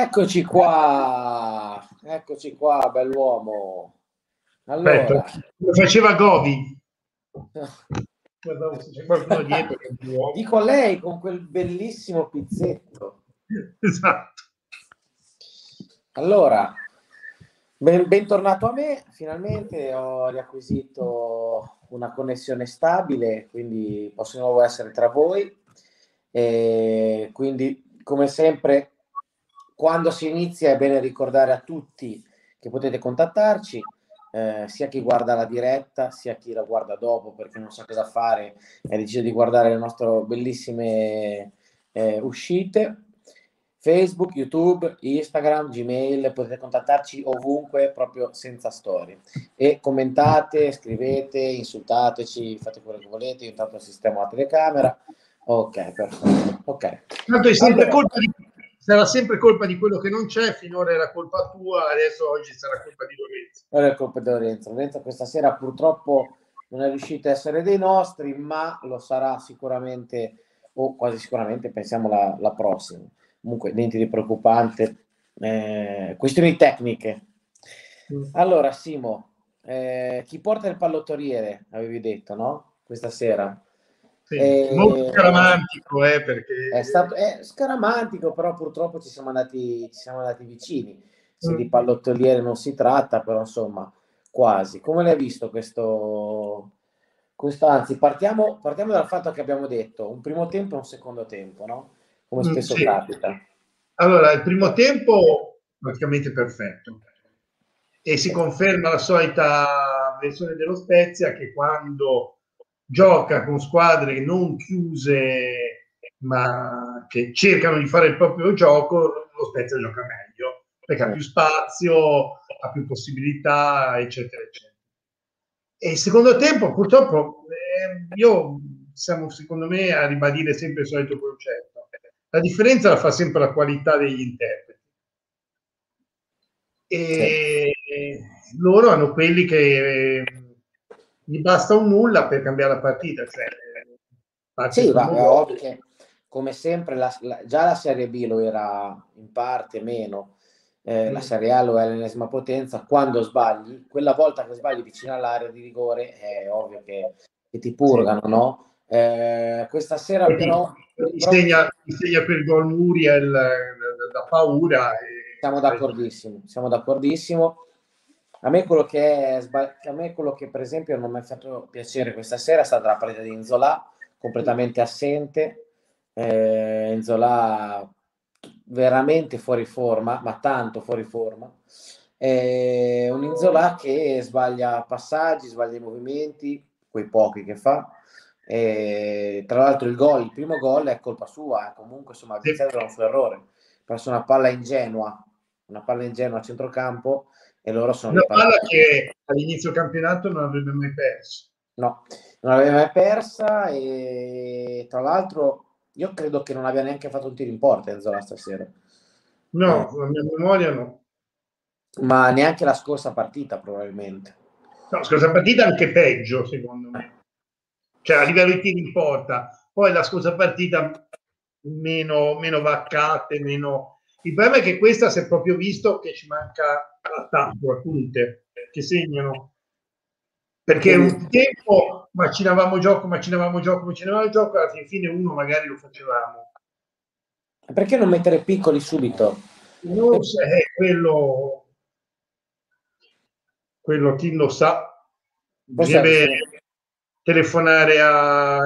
Eccoci qua, eccoci qua, bell'uomo. Allora, Aspetta, lo faceva Govi. Uomo. dico a lei con quel bellissimo pizzetto. Esatto. Allora, ben- bentornato a me, finalmente ho riacquisito una connessione stabile, quindi posso di nuovo essere tra voi. E quindi, come sempre, quando si inizia è bene ricordare a tutti che potete contattarci, eh, sia chi guarda la diretta, sia chi la guarda dopo perché non sa cosa fare e decide di guardare le nostre bellissime eh, uscite. Facebook, YouTube, Instagram, Gmail, potete contattarci ovunque proprio senza storie. E commentate, scrivete, insultateci, fate quello che volete, io intanto sistemo la telecamera. Ok, perfetto. Ok. Tanto è sempre Allora. colpa di, sarà sempre colpa di quello che non c'è, finora era colpa tua, adesso oggi sarà colpa di Lorenzo. Non è colpa di Lorenzo. Lorenzo questa sera purtroppo non è riuscito a essere dei nostri, ma lo sarà sicuramente, o quasi sicuramente, pensiamo la, la prossima. Comunque, niente di preoccupante. Eh, questioni tecniche. Allora, Simo, eh, chi porta il pallottoriere, avevi detto, no? Questa sera. Sì, Eh, molto scaramantico, eh, perché È stato è scaramantico, però purtroppo ci siamo andati, ci siamo andati vicini. Se Mm. di pallottoliere non si tratta, però insomma, quasi. Come l'hai visto questo? questo anzi, partiamo, partiamo dal fatto che abbiamo detto un primo tempo e un secondo tempo, no? Come Mm, spesso sì. capita. Allora, il primo tempo praticamente perfetto e si conferma la solita versione dello Spezia che quando gioca con squadre non chiuse ma che cercano di fare il proprio gioco, lo Spezia gioca meglio perché ha più spazio, ha più possibilità, eccetera, eccetera. E il secondo tempo, purtroppo, eh, io siamo secondo me a ribadire sempre il solito concetto. La differenza la fa sempre la qualità degli interpreti. E loro hanno quelli che eh, gli basta un nulla per cambiare la partita. Cioè, parte Sì, primo è ovvio che come sempre la- la- già la Serie B lo era in parte meno, eh, la Mm. Serie A lo è all'ennesima potenza, quando sbagli, quella volta che sbagli vicino all'area di rigore è ovvio che, che ti purgano, no? Eh, questa sera ti- però ti segna, segna per gol Muriel eh, da paura. E, siamo d'accordissimo, siamo d'accordissimo. A me quello che è a me quello che per esempio non mi ha fatto piacere questa sera è stata la partita di Inzola, completamente assente. Eh, Inzola veramente fuori forma, ma tanto fuori forma. Eh, un Inzola che sbaglia passaggi, sbaglia i movimenti, quei pochi che fa. E, tra l'altro il gol, il primo gol è colpa sua, eh, comunque insomma. Vicenza era un suo errore, ha perso una palla ingenua, una palla ingenua a centrocampo e loro sono Una palla che all'inizio campionato non avrebbe mai perso. No, non l'aveva mai persa e tra l'altro io credo che non abbia neanche fatto un tiro in porta Enzola stasera, No, la mia memoria no. ma neanche la scorsa partita probabilmente. No, scorsa partita anche peggio, secondo me. Cioè, a livello di tiri in porta. Poi la scorsa partita meno, meno vaccate, meno... Il problema è che questa si è proprio visto che ci manca l'attacco, a punte, che segnano. Perché un tempo macinavamo gioco, macinavamo gioco, macinavamo gioco, alla fin fine uno magari lo facevamo. Perché non mettere piccoli subito? Non so, è quello, quello chi lo sa. Bisognerebbe telefonare a...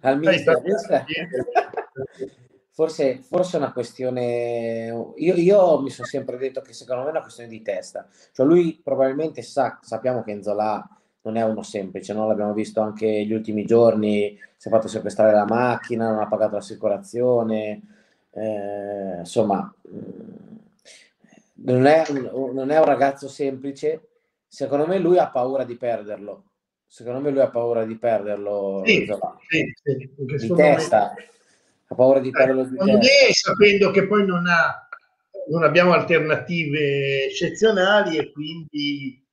al tanti- Forse, forse è una questione. Io, io mi sono sempre detto che secondo me è una questione di testa. Cioè, lui probabilmente sa, sappiamo che Enzola non è uno semplice, no? l'abbiamo visto anche gli ultimi giorni. Si è fatto sequestrare la macchina, non ha pagato l'assicurazione. eh, insomma, mh, non è, un, non è un ragazzo semplice. Secondo me, lui ha paura di perderlo. Secondo me, lui ha paura di perderlo. Sì, Enzola. sì, sì, Di testa, ha paura di di Secondo testa. me, sapendo che poi non, ha, non abbiamo alternative eccezionali e quindi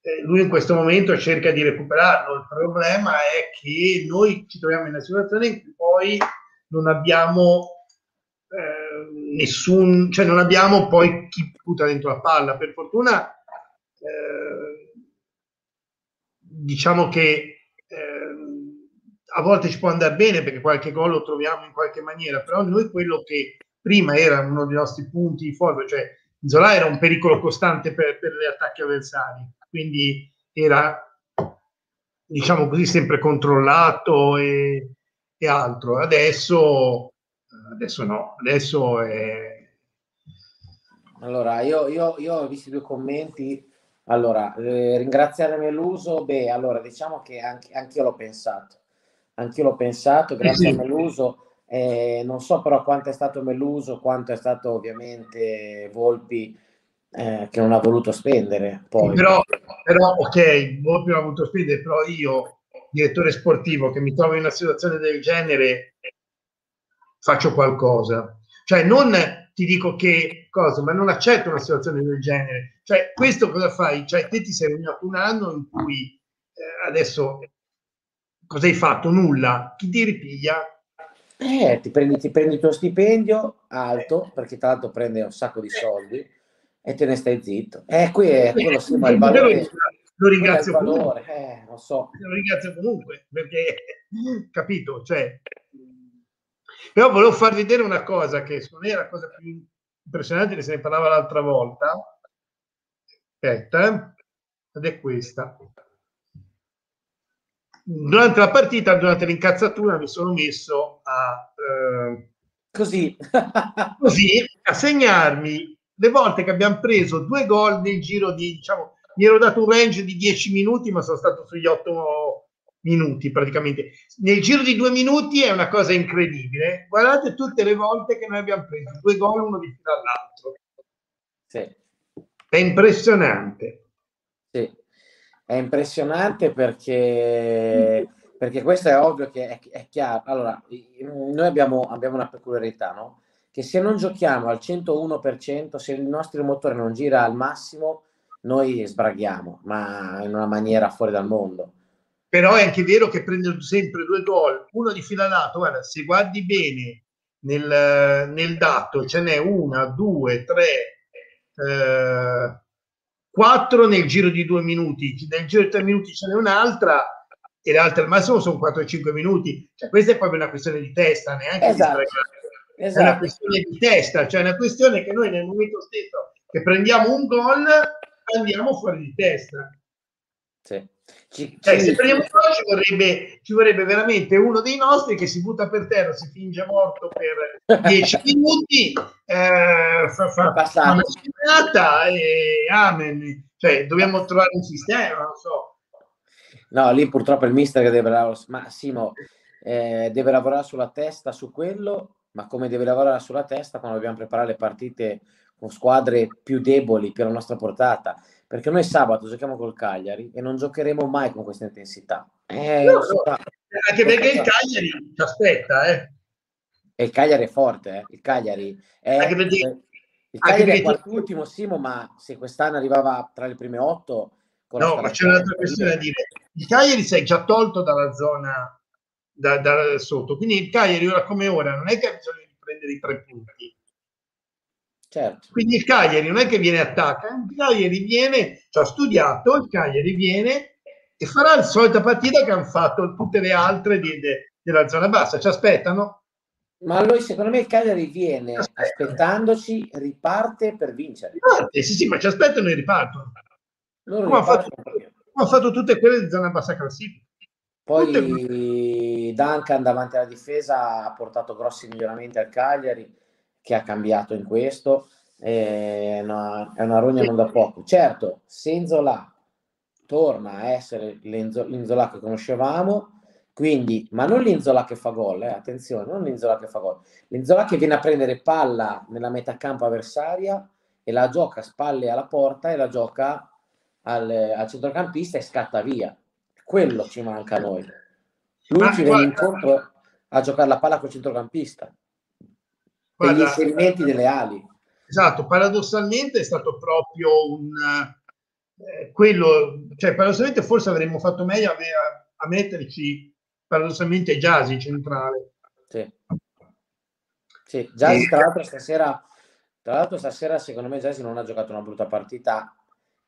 eh, lui in questo momento cerca di recuperarlo. Il problema è che noi ci troviamo in una situazione in cui poi non abbiamo eh, nessun, cioè non abbiamo poi chi butta dentro la palla. Per fortuna, eh, diciamo che eh, a volte ci può andare bene perché qualche gol lo troviamo in qualche maniera, però noi quello che prima era uno dei nostri punti di forza, cioè Zola era un pericolo costante per, per gli attacchi avversari, quindi era diciamo così sempre controllato e, e altro. Adesso adesso no, adesso è... Allora, io, io, io ho visto due commenti. Allora, eh, ringraziare Meluso, beh, allora diciamo che anche, anch'io l'ho pensato. Anch'io l'ho pensato, grazie a Meluso. Eh, non so però quanto è stato Meluso, quanto è stato ovviamente Volpi eh, che non ha voluto spendere. Poi. Però, però, ok, Volpi non ha voluto spendere, però io, direttore sportivo, che mi trovo in una situazione del genere, faccio qualcosa. Cioè, non ti dico che cosa, ma non accetto una situazione del genere. Cioè, questo cosa fai? Cioè, te ti sei un anno in cui eh, adesso cosa hai fatto? Nulla. Chi ti ripiglia? Eh, ti prendi, ti prendi il tuo stipendio alto, perché tra l'altro prende un sacco di soldi e te ne stai zitto. Eh, qui è quello sì, ma il valore. Lo ringrazio comunque. Eh, non so. Lo ringrazio comunque, perché, capito, cioè, però volevo far vedere una cosa che secondo me è la cosa più impressionante che se ne parlava l'altra volta. Aspetta, eh? ed è questa. Durante la partita, durante l'incazzatura, mi sono messo a eh, così. così a segnarmi le volte che abbiamo preso due gol nel giro di diciamo mi ero dato un range di 10 minuti ma sono stato sugli 8 minuti praticamente. Nel giro di due minuti è una cosa incredibile. Guardate tutte le volte che noi abbiamo preso due gol uno di fila all'altro. Sì. È impressionante. È impressionante perché, perché questo è ovvio che è, è chiaro. Allora, noi abbiamo, abbiamo una peculiarità, no? Che se non giochiamo al 101%, se il nostro motore non gira al massimo, noi sbraghiamo, ma in una maniera fuori dal mondo però è anche vero che prende sempre due gol, uno di fila lato, guarda, se guardi bene nel, nel dato ce n'è una, due, tre, eh, quattro nel giro di due minuti, nel giro di tre minuti ce n'è un'altra e le altre al massimo sono 4-5 minuti, cioè questa è proprio una questione di testa, neanche esatto. di esatto. è una questione di testa, cioè è una questione che noi nel momento stesso che prendiamo un gol andiamo fuori di testa. Sì. Ci, cioè, se prendiamo il ci vorrebbe, ci vorrebbe veramente uno dei nostri che si butta per terra, si finge morto per 10 minuti, eh, fa, fa, fa una schienata e amen. Cioè, dobbiamo trovare un sistema, non so. No, lì purtroppo il mister che deve lavorare, ma Simo eh, deve lavorare sulla testa su quello, ma come deve lavorare sulla testa quando dobbiamo preparare le partite con squadre più deboli per la nostra portata perché noi sabato giochiamo col Cagliari e non giocheremo mai con questa intensità. Eh, no, no. So, anche perché il Cagliari ci aspetta, eh. E il Cagliari è forte, eh. Il Cagliari è, anche perché, il Cagliari è qualc'ultimo, Simo, ma se quest'anno arrivava tra le prime otto... No, ma c'è un'altra questione da dire. Il Cagliari si è già tolto dalla zona da, da sotto, quindi il Cagliari ora come ora non è che ha bisogno di prendere i tre punti, Certo. Quindi il Cagliari non è che viene attacca, il Cagliari viene, ci ha studiato, il Cagliari viene e farà la solita partita che hanno fatto tutte le altre di, de, della zona bassa. Ci aspettano? Ma lui, secondo me, il Cagliari viene Aspetta. aspettandoci, riparte per vincere. Riparte, sì, sì, ma ci aspettano e ripartono. Loro come, ha fatto, come ha fatto tutte quelle di zona bassa classifica. Poi Duncan davanti alla difesa ha portato grossi miglioramenti al Cagliari che ha cambiato in questo, è una, è una rogna non da poco. Certo, se Inzola torna a essere l'Inzola che conoscevamo, quindi, ma non l'Inzola che fa gol, eh, attenzione, non l'Inzola che fa gol, l'Inzola che viene a prendere palla nella metà campo avversaria e la gioca a spalle alla porta e la gioca al, al centrocampista e scatta via. Quello ci manca a noi. Lui ci viene incontro a giocare la palla col centrocampista. Guarda, gli inserimenti delle ali. Esatto, paradossalmente è stato proprio un eh, quello, cioè paradossalmente forse avremmo fatto meglio a, a metterci paradossalmente Jasi centrale. Sì. Sì, Giasi, tra l'altro stasera, tra l'altro stasera secondo me Giasi non ha giocato una brutta partita,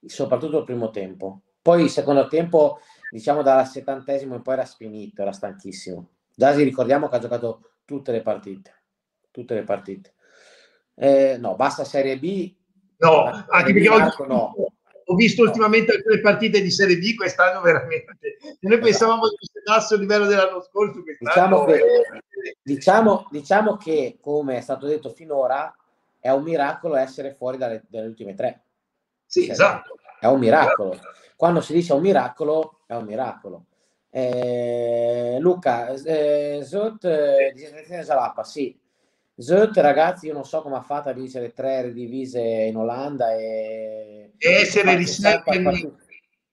soprattutto il primo tempo. Poi il secondo tempo, diciamo dal settantesimo in poi era sfinito, era stanchissimo. Giasi ricordiamo che ha giocato tutte le partite, tutte le partite. Eh, no, basta Serie B. No, anche perché ho, no. Ho visto ultimamente alcune partite di Serie B quest'anno veramente. Noi pensavamo che fosse a livello dell'anno scorso. Diciamo che, diciamo, diciamo che, come è stato detto finora, è un miracolo essere fuori dalle, dalle ultime tre. Sì, cioè, esatto. È un miracolo. Quando si dice un miracolo, è un miracolo. Eh, Luca, eh, Zot eh, di Salappa, sì. Zot, ragazzi, io non so come ha fatto a vincere tre divise in Olanda e, e essere riserva in,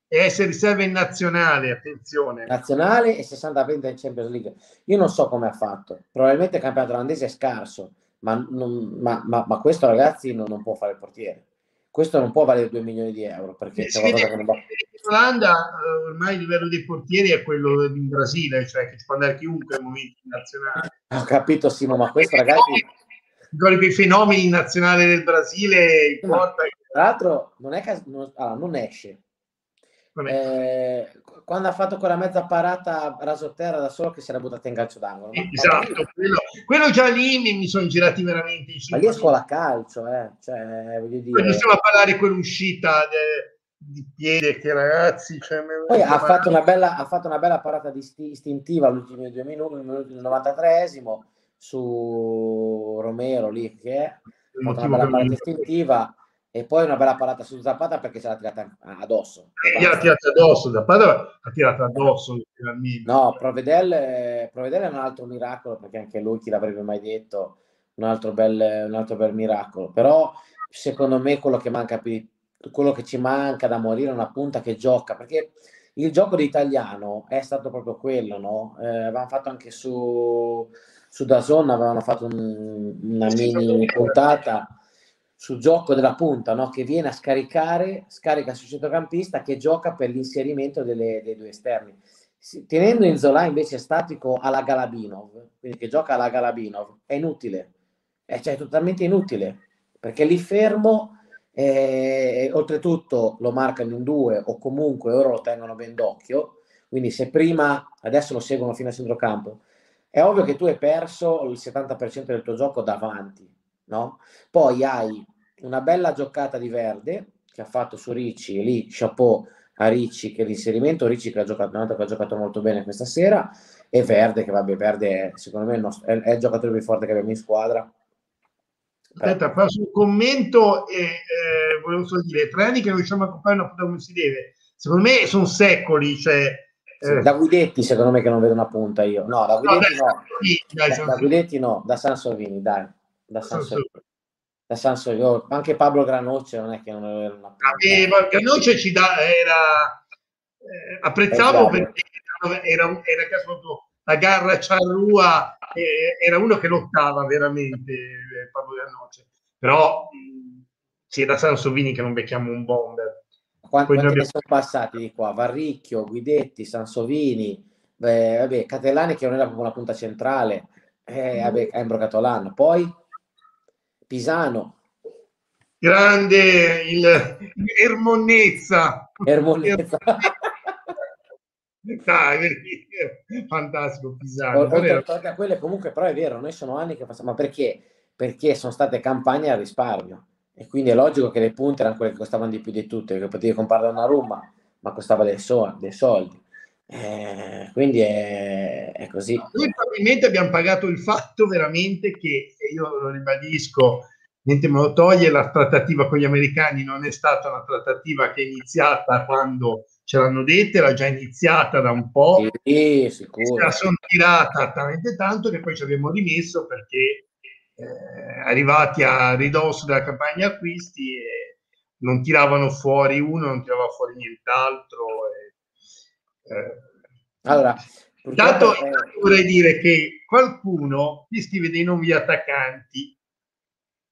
essere riserva in nazionale, attenzione. Nazionale e 60 20 in Champions League. Io non so come ha fatto. Probabilmente il campionato olandese è scarso, ma, non, ma, ma, ma questo, ragazzi, non, non può fare il portiere questo non può valere 2 milioni di euro perché c'è vede, che non va... in Olanda eh, ormai il livello dei portieri è quello in Brasile cioè che ci può andare chiunque ai momenti nazionali. Ho capito Simo ma questo ragazzi i fenomeni nazionali del Brasile ma, tra l'altro non, è cas- non, allora, non esce eh, quando ha fatto quella mezza parata rasoterra da solo che si era buttata in calcio d'angolo. Esatto, quello, quello, già lì mi, mi, sono girati veramente i Ma lì è scuola calcio, eh. cioè, voglio dire... Poi stiamo a parlare quell'uscita de, di piede che ragazzi... Cioè, Poi ha fatto, una bella, ha fatto una bella parata istintiva all'ultimo due minuti, nel 93esimo su Romero lì che è, una bella parata istintiva e poi una bella parata su Zapata perché se l'ha tirata addosso. Gli ha tirata addosso, Zapata l'ha tirata addosso. No, Provedel, Provedel è un altro miracolo perché anche lui chi l'avrebbe mai detto, un altro bel, un altro bel miracolo. Però secondo me quello che manca quello che ci manca da morire è una punta che gioca perché il gioco di italiano è stato proprio quello, no? Eh, avevamo fatto anche su, su Dazon, avevano fatto un, una mini puntata sul gioco della punta, no? che viene a scaricare, scarica sul centrocampista che gioca per l'inserimento delle, dei due esterni. Tenendo in Zola invece statico alla Galabinov, quindi che gioca alla Galabinov, è inutile, è cioè, totalmente inutile, perché lì fermo, eh, oltretutto lo marcano in due o comunque ora lo tengono ben d'occhio, quindi se prima, adesso lo seguono fino a centrocampo, è ovvio che tu hai perso il 70% del tuo gioco davanti, no? Poi hai una bella giocata di Verde che ha fatto su Ricci e lì chapeau a Ricci che l'inserimento Ricci che ha giocato, che ha giocato molto bene questa sera e Verde che vabbè Verde secondo me è il, nostro, è, è il giocatore più forte che abbiamo in squadra Aspetta, faccio un commento e eh, volevo solo dire, tre anni che non riusciamo a comprare una punta come si deve. Secondo me sono secoli, cioè... Eh... Da Guidetti secondo me che non vedo una punta io. No, da Guidetti no. no. Dai, dai, da Guidetti no, da Sansovini, dai. Da Sansovini nel senso io, anche Pablo Granocce non è che non era una Aveva, Granocce ci dà, era eh, apprezzavo perché era, era proprio la garra Ciarrua eh, era uno che lottava veramente eh, Pablo Granocce però sì, da Sansovini che non becchiamo un bomber. Quanti, quanti abbiamo... sono passati di qua? Varricchio, Guidetti, Sansovini eh, vabbè, Catellani che non era proprio una punta centrale eh, vabbè, ha imbrocato l'anno. Poi Pisano. Grande il Ermonnezza. Ermonnezza. Dai, fantastico Pisano. Oltre a quelle comunque però è vero, noi sono anni che facciamo, ma perché? Perché sono state campagne a risparmio e quindi è logico che le punte erano quelle che costavano di più di tutte, che potevi comprare una Roma, ma costava dei, soldi. Eh, quindi è, è, così. Noi probabilmente abbiamo pagato il fatto veramente che, e io lo ribadisco, niente me lo toglie, la trattativa con gli americani non è stata una trattativa che è iniziata quando ce l'hanno detta, era già iniziata da un po', sì, sicuro. se la sono tirata talmente tanto che poi ci abbiamo rimesso perché eh, arrivati a ridosso della campagna acquisti eh, non tiravano fuori uno, non tiravano fuori nient'altro. Eh, allora, intanto è... vorrei dire che qualcuno mi scrive dei nomi attaccanti.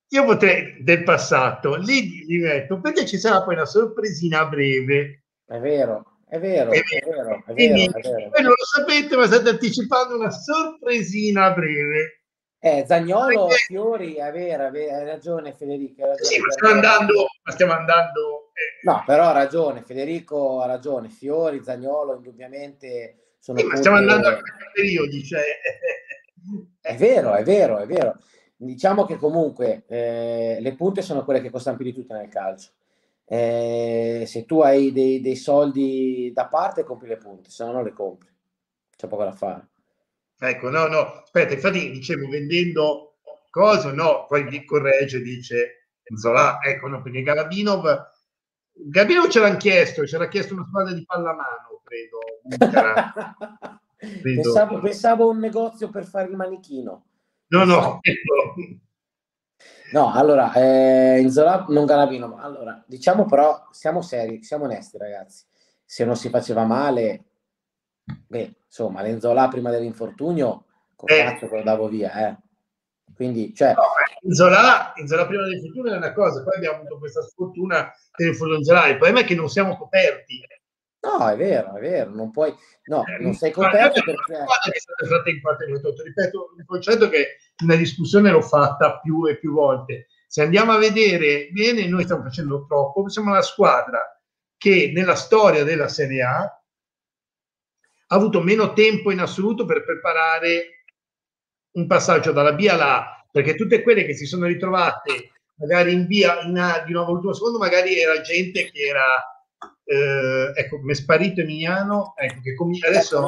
Io potrei del passato, lì gli metto perché ci sarà poi una sorpresina breve. È vero, è vero, è vero, è vero, Quindi, è vero. Voi non lo sapete, ma state anticipando una sorpresina breve. Eh, Zagnolo, Fiori, è vero, hai ragione Federico. Sì, ma stiamo andando, ma stiamo andando eh. No, però ha ragione, Federico ha ragione, Fiori, Zagnolo, indubbiamente sono... Sì, ma stiamo andando a periodi, cioè... È vero, è vero, è vero. Diciamo che comunque eh, le punte sono quelle che costano più di tutte nel calcio. Eh, se tu hai dei, dei, soldi da parte, compri le punte, se no non le compri. C'è poco da fare. Ecco, no, no, aspetta, infatti dicevo vendendo cosa, no, poi mi corregge, dice Zola, ecco, no, perché Galabinov, Galabinov ce l'hanno chiesto, c'era chiesto una squadra di pallamano, credo. credo. Pensavo, pensavo un negozio per fare il manichino. No, no, ecco. No, allora, eh, Inzola non Galabino, allora, diciamo però, siamo seri, siamo onesti ragazzi, se non si faceva male, beh, insomma, l'Enzola prima dell'infortunio, con eh. cazzo che lo davo via, eh. Quindi, cioè... No, Inzola, Inzola prima dell'infortunio è una cosa, poi abbiamo avuto questa sfortuna per il Inzola, il problema è che non siamo coperti. No, è vero, è vero, non puoi, no, eh, non sei coperto perché... Ripeto, un concetto che una discussione l'ho fatta più e più volte. Se andiamo a vedere bene, noi stiamo facendo troppo, siamo una squadra che nella storia della Serie A ha avuto meno tempo in assoluto per preparare un passaggio dalla B alla A, perché tutte quelle che si sono ritrovate magari in B in A di nuovo ultimo secondo, magari era gente che era eh, ecco, mi è sparito Emiliano, ecco, che com- adesso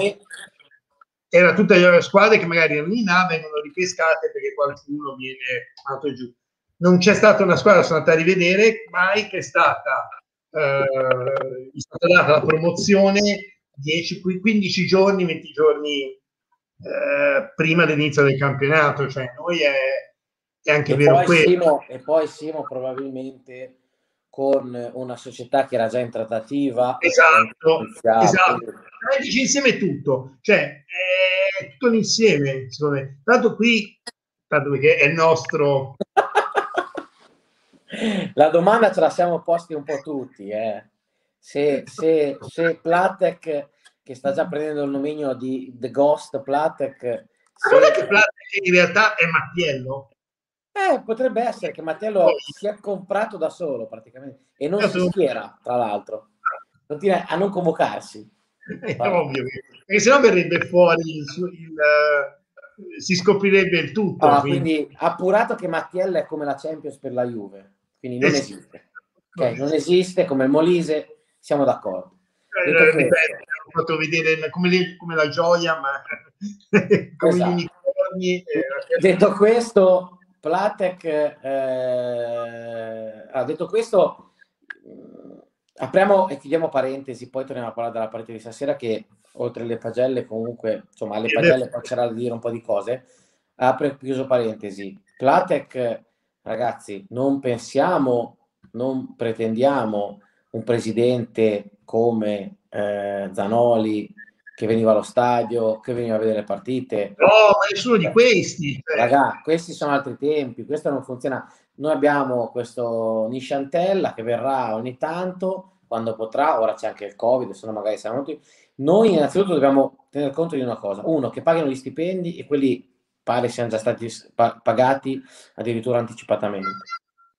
era tutte le squadre che magari erano in A vengono ripescate perché qualcuno viene mandato giù. Non c'è stata una squadra, sono andata a rivedere, mai che è stata, eh, è stata data la promozione 10, 15 giorni, 20 giorni eh, prima dell'inizio del campionato. Cioè, noi è, è anche e vero poi quello. Simo, e poi Simo probabilmente con una società che era già in trattativa. Esatto, esatto. Dici insieme tutto, cioè è tutto un insieme, Tanto qui, tanto perché è il nostro... la domanda ce la siamo posti un po' tutti, eh. Se, se, se Platek, che sta già prendendo il nominio di The Ghost Platek... Se... Non è che Platek in realtà è Mattiello? Eh, potrebbe essere che Mattello si è comprato da solo praticamente e non si schiera, tra l'altro. Continua a non convocarsi. È ovvio, perché sennò verrebbe fuori il, il, uh, si scoprirebbe il tutto. Ah, quindi... quindi appurato che Mattiello è come la Champions per la Juve, quindi non esiste. esiste. Okay, non esiste come il Molise, siamo d'accordo. Eh, ripeto, ho fatto vedere come, le, come la gioia, ma come esatto. gli unicorni. Eh, Detto questo, Platek eh, ha detto questo, mm, apriamo e chiudiamo parentesi, poi torniamo a parlare della partita di stasera che oltre alle pagelle comunque, insomma, alle pagelle poi c'era da dire un po' di cose. Apre chiuso parentesi. Platek, ragazzi, non pensiamo, non pretendiamo un presidente come eh, Zanoli, che veniva allo stadio, che veniva a vedere le partite. No, ma nessuno di questi. Cioè. Raga, questi sono altri tempi, questo non funziona. Noi abbiamo questo Nisciantella che verrà ogni tanto, quando potrà, ora c'è anche il Covid, se no magari saranno tutti. Noi innanzitutto dobbiamo tener conto di una cosa, uno, che pagano gli stipendi e quelli pare siano già stati pagati addirittura anticipatamente.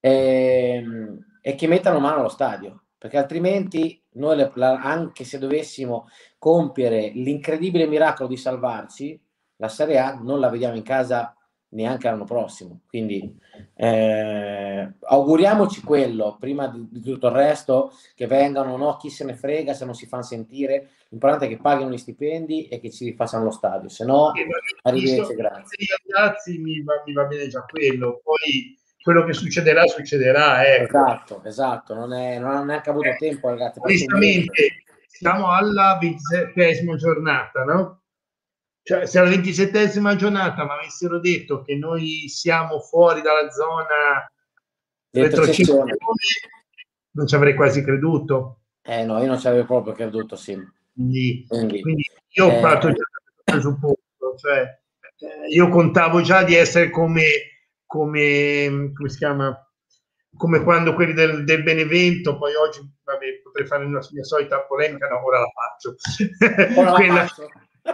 E, ehm, e che mettano mano allo stadio, perché altrimenti noi anche se dovessimo compiere l'incredibile miracolo di salvarci, la Serie A non la vediamo in casa neanche l'anno prossimo. Quindi eh, auguriamoci quello prima di, di, tutto il resto, che vengano, no, chi se ne frega se non si fanno sentire. L'importante è che paghino gli stipendi e che ci rifacciano lo stadio, se no, arrivederci, grazie. Ragazzi, mi va, mi va bene già quello. Poi quello che succederà, succederà. Ecco. Esatto, esatto, non, è, non hanno neanche avuto eh, tempo, ragazzi. Onestamente, siamo alla ventisettesima giornata, no? Cioè, se alla ventisettesima giornata mi avessero detto che noi siamo fuori dalla zona retrocessione, non ci avrei quasi creduto. Eh no, io non ci avevo proprio creduto, sì. Quindi, quindi, quindi io ho eh, fatto già questo presupposto, cioè eh, io contavo già di essere come come, come si chiama? Come quando quelli del, del Benevento, poi oggi vabbè, potrei fare una mia solita polemica, no, ora la faccio. Ora la Quella, faccio.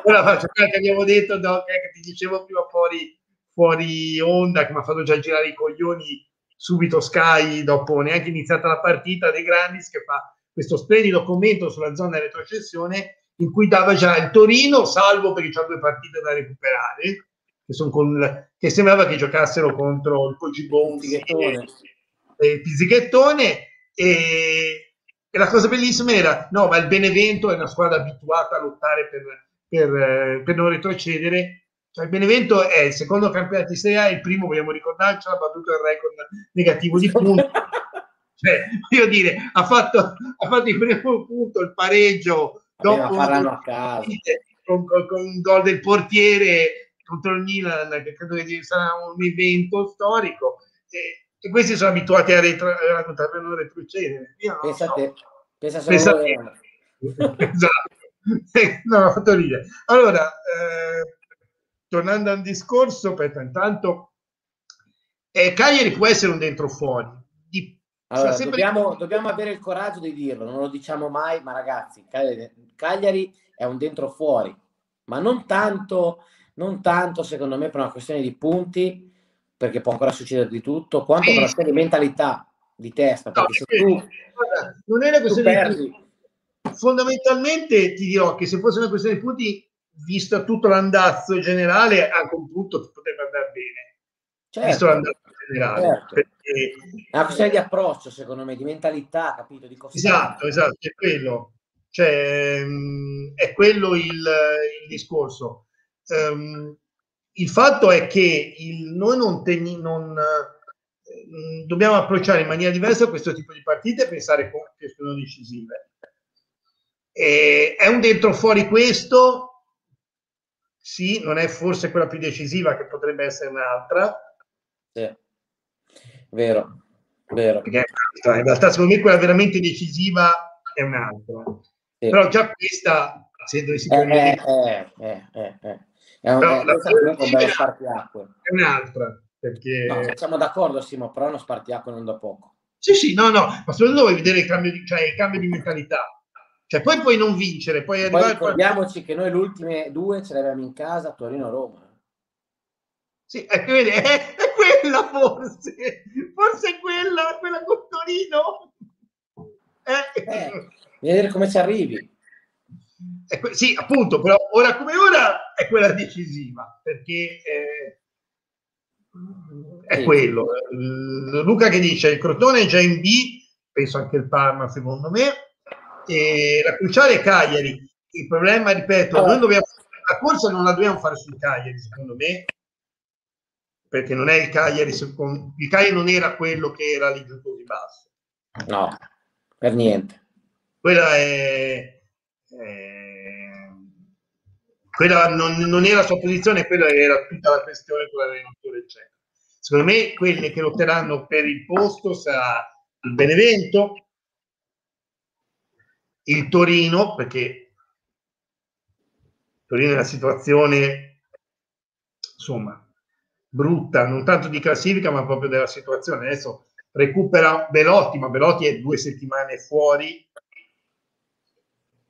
ora faccio quella che abbiamo detto, no, che ti dicevo prima fuori, fuori onda che mi ha fatto già girare i coglioni subito Sky dopo neanche iniziata la partita dei Grandis che fa questo splendido commento sulla zona retrocessione in cui dava già il Torino salvo perché c'ha due partite da recuperare che, con, che sembrava che giocassero contro il Cogibonzi e, e il Pizzichettone e, e, la cosa bellissima era no ma il Benevento è una squadra abituata a lottare per, per, per non retrocedere cioè, il Benevento è il secondo campionato di Serie A, il primo, vogliamo ricordarci, ha battuto il record negativo di punti. cioè, voglio dire, ha fatto, ha fatto il primo punto, il pareggio, dopo casa. Con, con, con, un gol del portiere contro il Milan, che credo che sarà un evento storico. E, e questi sono abituati a, retro, a non retrocedere. Pensate, so. pensa Pensate, esatto. no, fatto ridere. Allora, eh, tornando al discorso, aspetta, intanto eh, Cagliari può essere un dentro fuori. Di, allora, sempre... dobbiamo, dobbiamo, avere il coraggio di dirlo, non lo diciamo mai, ma ragazzi, Cagliari, Cagliari è un dentro fuori, ma non tanto, non tanto secondo me per una questione di punti, perché può ancora succedere di tutto, quanto sì. per una questione di mentalità, di testa, perché no, se tu, non è una questione di Fondamentalmente ti dirò che se fosse una questione di punti visto tutto l'andazzo generale, anche un punto potrebbe andare bene. Certo, visto l'andazzo generale. Certo. Perché... È una questione di approccio, secondo me, di mentalità, capito? Di esatto, esatto, è quello. Cioè, mm, è quello il, il discorso. Um, il fatto è che il, noi non, teni, non eh, dobbiamo approcciare in maniera diversa questo tipo di partite e pensare che sono decisive. E è un dentro fuori questo sì, non è forse quella più decisiva che potrebbe essere un'altra. Sì, vero, vero. Perché in realtà secondo me quella veramente decisiva è un'altra. Sì. Però già questa, se dovessi eh, eh, eh, eh, eh, eh. È, un, però, è, un è un'altra. Perché... No, siamo d'accordo, Simo, però uno spartiacque non da poco. Sì, sì, no, no, ma soprattutto vuoi vedere il cambio di, cioè, il cambio di mentalità cioè, poi puoi non vincere, poi, poi ricordiamoci che noi le ultime due ce le avevamo in casa, Torino-Roma. Sì, è, quella, è, è quella forse, forse è quella, quella con Torino. Eh. Eh, vedere come ci arrivi. Que- sì, appunto, però ora come ora è quella decisiva, perché eh, è sì. quello. Luca che dice, il Crotone è già in B, penso anche il Parma secondo me, e la cruciale è Cagliari. Il problema, ripeto, allora. noi dobbiamo, la corsa non la dobbiamo fare sul Cagliari, secondo me, perché non è il Cagliari, il Cagliari non era quello che era lì giù così basso. No, per niente. Quella è... è quella non, non, era la sua posizione, quella era tutta la questione con l'allenatore, eccetera. Secondo me, quelle che lotteranno per il posto sarà il Benevento, il Torino, perché Torino è una situazione, insomma, brutta, non tanto di classifica, ma proprio della situazione. Adesso recupera Belotti, ma Belotti è due settimane fuori.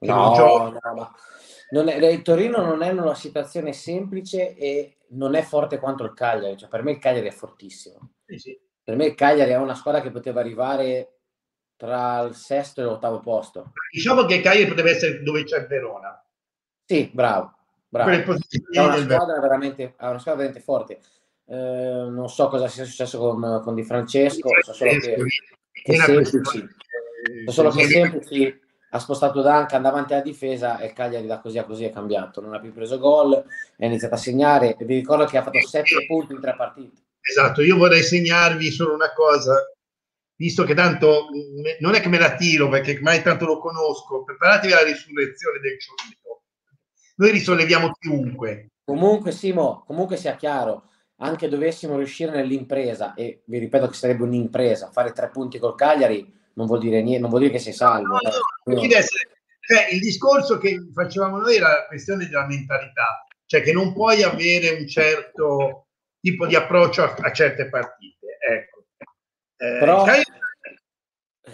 No, no, ma non è, il Torino non è una situazione semplice e non è forte quanto il Cagliari. Cioè, per me il Cagliari è fortissimo. Sì, sì. Per me il Cagliari è una squadra che poteva arrivare tra il sesto e l'ottavo posto. Diciamo che Cagliari potrebbe essere dove c'è Verona. Sì, bravo. bravo. È una, squadra veramente, è una squadra veramente forte. Eh, non so cosa sia successo con, con Di Francesco, so solo che, che Semplici, so solo che Semplici ha spostato Duncan davanti alla difesa e il Cagliari da così a così è cambiato. Non ha più preso gol, è iniziato a segnare e vi ricordo che ha fatto sette punti in tre partite. Esatto, io vorrei segnarvi solo una cosa visto che tanto non è che me la tiro perché mai tanto lo conosco, preparatevi alla risurrezione del ciolito. Noi risolleviamo chiunque. Comunque, Simo, comunque sia chiaro, anche dovessimo riuscire nell'impresa, e vi ripeto che sarebbe un'impresa, fare tre punti col Cagliari non vuol dire niente, non vuol dire che sei salvo. No, no, no. Cioè, il discorso che facevamo noi era la questione della mentalità, cioè che non puoi avere un certo tipo di approccio a, a certe partite. Ecco eh, Però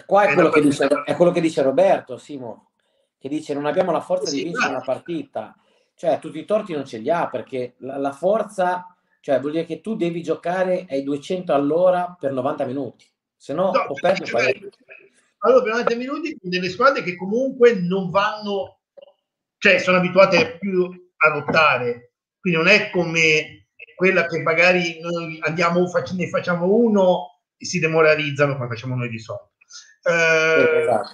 qua è quello, dice, è quello, che dice, Roberto, Simo, che dice non abbiamo la forza sì, di vincere una partita. Cioè, tutti i torti non ce li ha perché la, la forza, Cioè vuol dire che tu devi giocare ai 200 all'ora per 90 minuti, se no, no o perdi cioè, Allora, per 90 minuti delle squadre che comunque non vanno, cioè sono abituate più a lottare, quindi non è come quella che magari noi andiamo, ne facciamo uno e si demoralizzano come facciamo noi di solito. Eh, esatto.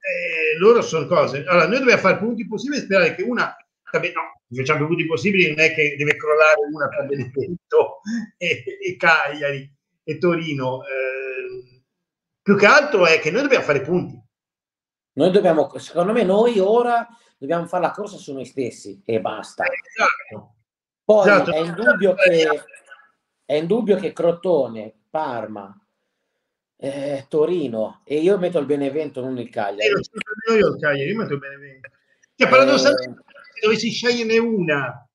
eh, loro sono cose. Allora, noi dobbiamo fare punti possibili e sperare che una no, facciamo i punti possibili, non è che deve crollare una tra Benevento e, e Cagliari e Torino. Eh, più che altro è che noi dobbiamo fare punti. Noi dobbiamo, secondo me, noi ora dobbiamo fare la corsa su noi stessi e basta. Esatto. Poi esatto. È, indubbio che, è indubbio che Crotone, Parma, eh, Torino e io metto il Benevento, non il Cagliari. Eh, io, il Cagliari, io metto il Benevento. Cioè, paradossalmente, eh, se dovessi sceglierne una,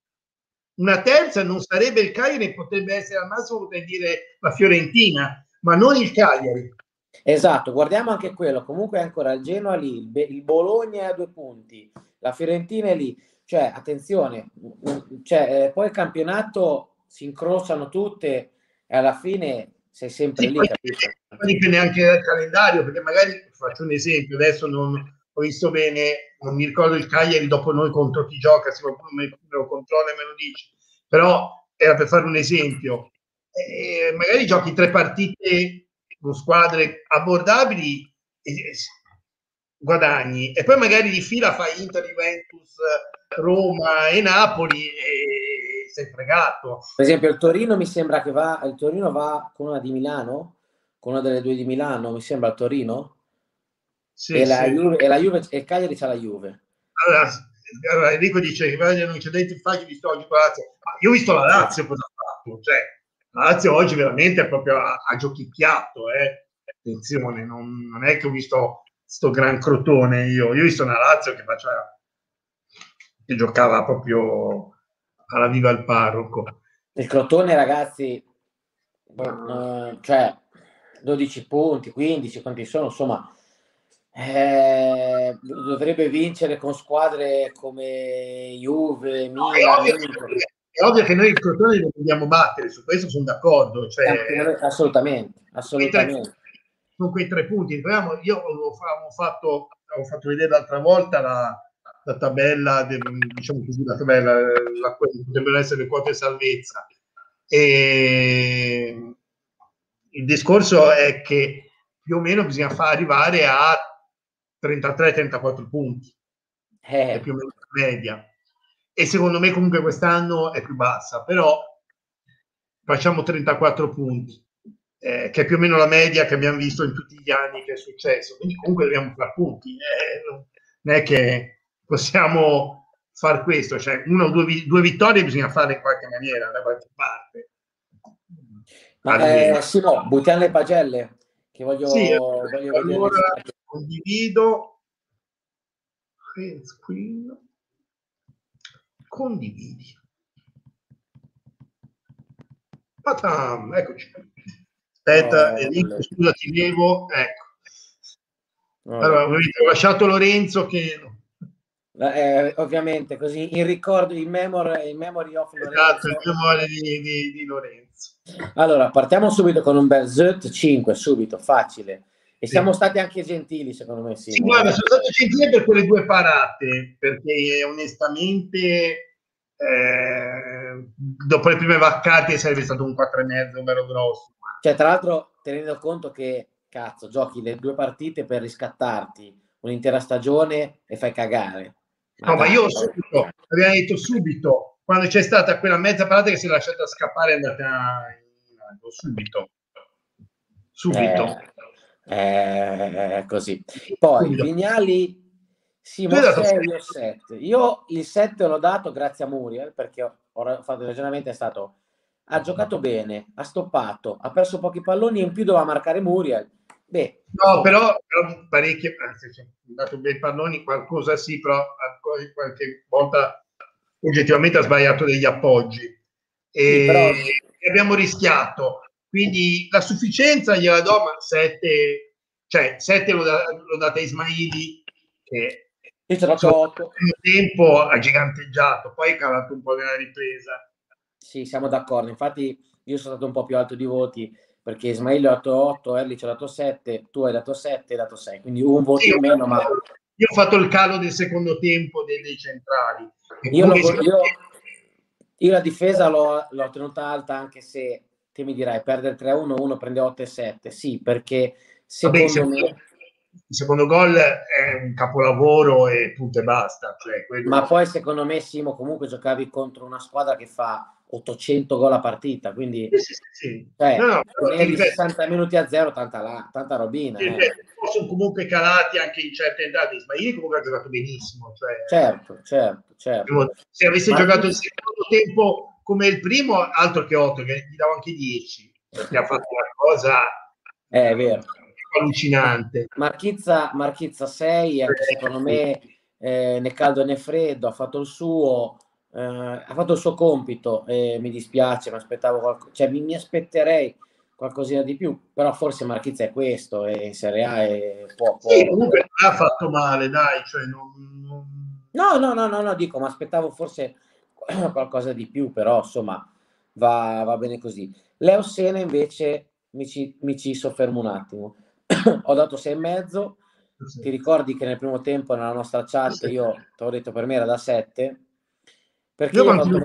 una terza non sarebbe il Cagliari, potrebbe essere al massimo potrei dire la Fiorentina, ma non il Cagliari. Esatto, guardiamo anche quello. Comunque è ancora il Genoa lì, il, Bologna è a due punti, la Fiorentina è lì. Cioè, attenzione, cioè, eh, poi il campionato si incrociano tutte e alla fine sei sempre sì, lì. Dipende anche dal calendario, perché magari faccio un esempio, adesso non ho visto bene, non mi ricordo il Cagliari dopo noi contro chi gioca, se qualcuno me lo controlla e me lo dice, però era per fare un esempio. Eh, magari giochi tre partite con squadre abbordabili e guadagni e poi magari di fila fai Inter, Juventus, Roma e Napoli e sei fregato. Per esempio il Torino mi sembra che va, il Torino va con una di Milano, con una delle due di Milano, mi sembra il Torino? Sì, e, la Juve, e, la Juve, e il Cagliari c'ha la Juve. Allora, allora Enrico dice che non c'è dentro facile visto oggi io ho visto la Lazio cosa ha fatto. Cioè, la Lazio oggi veramente è proprio a, a giochicchiato. Eh. Attenzione, non, non, è che ho visto sto gran crotone io. Io ho visto una Lazio che faceva che giocava proprio alla viva il parroco. Il crotone, ragazzi, uh, cioè 12 punti, 15, quanti sono, insomma, eh, dovrebbe vincere con squadre come Juve, Milan. No, è, ovvio, che noi il Crotone lo dobbiamo battere, su questo sono d'accordo. Cioè, assolutamente, assolutamente. Con quei tre punti. io avevo fatto, avevo fatto vedere l'altra volta la, la tabella, diciamo così, la tabella, la, potrebbero essere le quote salvezza. E il discorso è che più o meno bisogna far arrivare a 33-34 punti, eh. è più o meno la media. E secondo me comunque quest'anno è più bassa, però facciamo 34 punti, eh, che è più o meno la media che abbiamo visto in tutti gli anni che è successo. Quindi comunque dobbiamo fare punti, eh, non è che possiamo fare questo, cioè una o due, due vittorie bisogna fare in qualche maniera, da qualche parte. Ma eh, Simo, buttiamo le pagelle, che voglio, sì, voglio allora, condivido. Screen condividi. Patam, eccoci. Aspetta oh, Enrico, scusa ti devo ecco. Oh. allora ho lasciato Lorenzo che eh, ovviamente così in ricordo in memory, in memory of Lorenzo. Esatto, in memoria di, di, di Lorenzo. Allora partiamo subito con un bel ZUT 5 subito facile e siamo stati anche gentili, secondo me. Sì, sì guarda, sono stato gentile per quelle due parate, perché onestamente eh, dopo le prime vaccate sarebbe stato un 4,5 bello grosso. Cioè, tra l'altro, tenendo conto che cazzo, giochi le due partite per riscattarti un'intera stagione e fai cagare. Ma no, dai, ma io subito, abbiamo detto subito, quando c'è stata quella mezza parata che si è lasciata scappare è andata in alto, subito. Subito. Eh eh, così. Poi Vignali Simo 6 o 7. Io il 7 l'ho dato grazie a Muriel perché ho, ho fatto il ragionamento è stato ha giocato bene, ha stoppato, ha perso pochi palloni e in più doveva marcare Muriel. Beh, no, però, però parecchie, anzi, ha dato bei palloni, qualcosa sì, però qualche volta oggettivamente ha sbagliato degli appoggi. E sì, però... abbiamo rischiato. Quindi la sufficienza gliela do, ma 7, cioè 7 lo, da, lo date a Ismaili che il primo tempo ha giganteggiato, poi è calato un po' nella ripresa. Sì, siamo d'accordo. Infatti io sono stato un po' più alto di voti perché Ismail ha dato 8, Erlich ha dato 7, tu hai dato 7 e hai dato 6, quindi un voto sì, in meno. Ma... Io ho fatto il calo del secondo tempo dei, dei centrali. Io, lo, io, io, la difesa l'ho, l'ho, tenuta alta anche se te mi dirai perdere 3-1, uno prende 8 e 7. Sì, perché secondo Vabbè, me il secondo gol è un capolavoro e punto e basta. Cioè, quello... Ma poi secondo me Simo comunque giocavi contro una squadra che fa 800 gol a partita, quindi sì, sì, sì. Cioè, no, no, 60 minuti a zero, tanta, la, tanta robina. Eh. Sono comunque calati anche in certe entrate. Ismaili comunque ha giocato benissimo. Cioè, certo, certo, certo. Se avesse Ma giocato il secondo tempo come il primo, altro che 8, che gli davo anche 10, perché ha fatto una cosa... Eh, è vero allucinante. Marchizza, Marchizza 6, anche secondo me eh, né caldo né freddo, ha fatto il suo, eh, ha fatto il suo compito e mi dispiace, mi aspettavo qualcosa, cioè mi, mi, aspetterei qualcosina di più, però forse Marchizza è questo e in Serie A è poco. Sì, comunque non ha fatto male, dai, cioè non, non... No, no, no, no, no, dico, mi aspettavo forse qualcosa di più, però insomma va, va bene così. Leo Sena invece mi ci, mi ci soffermo un attimo ho dato 6,5. Sì. Ti ricordi che nel primo tempo nella nostra chat sì. io ti ho detto per me era da 7? Perché io, io, mezzo,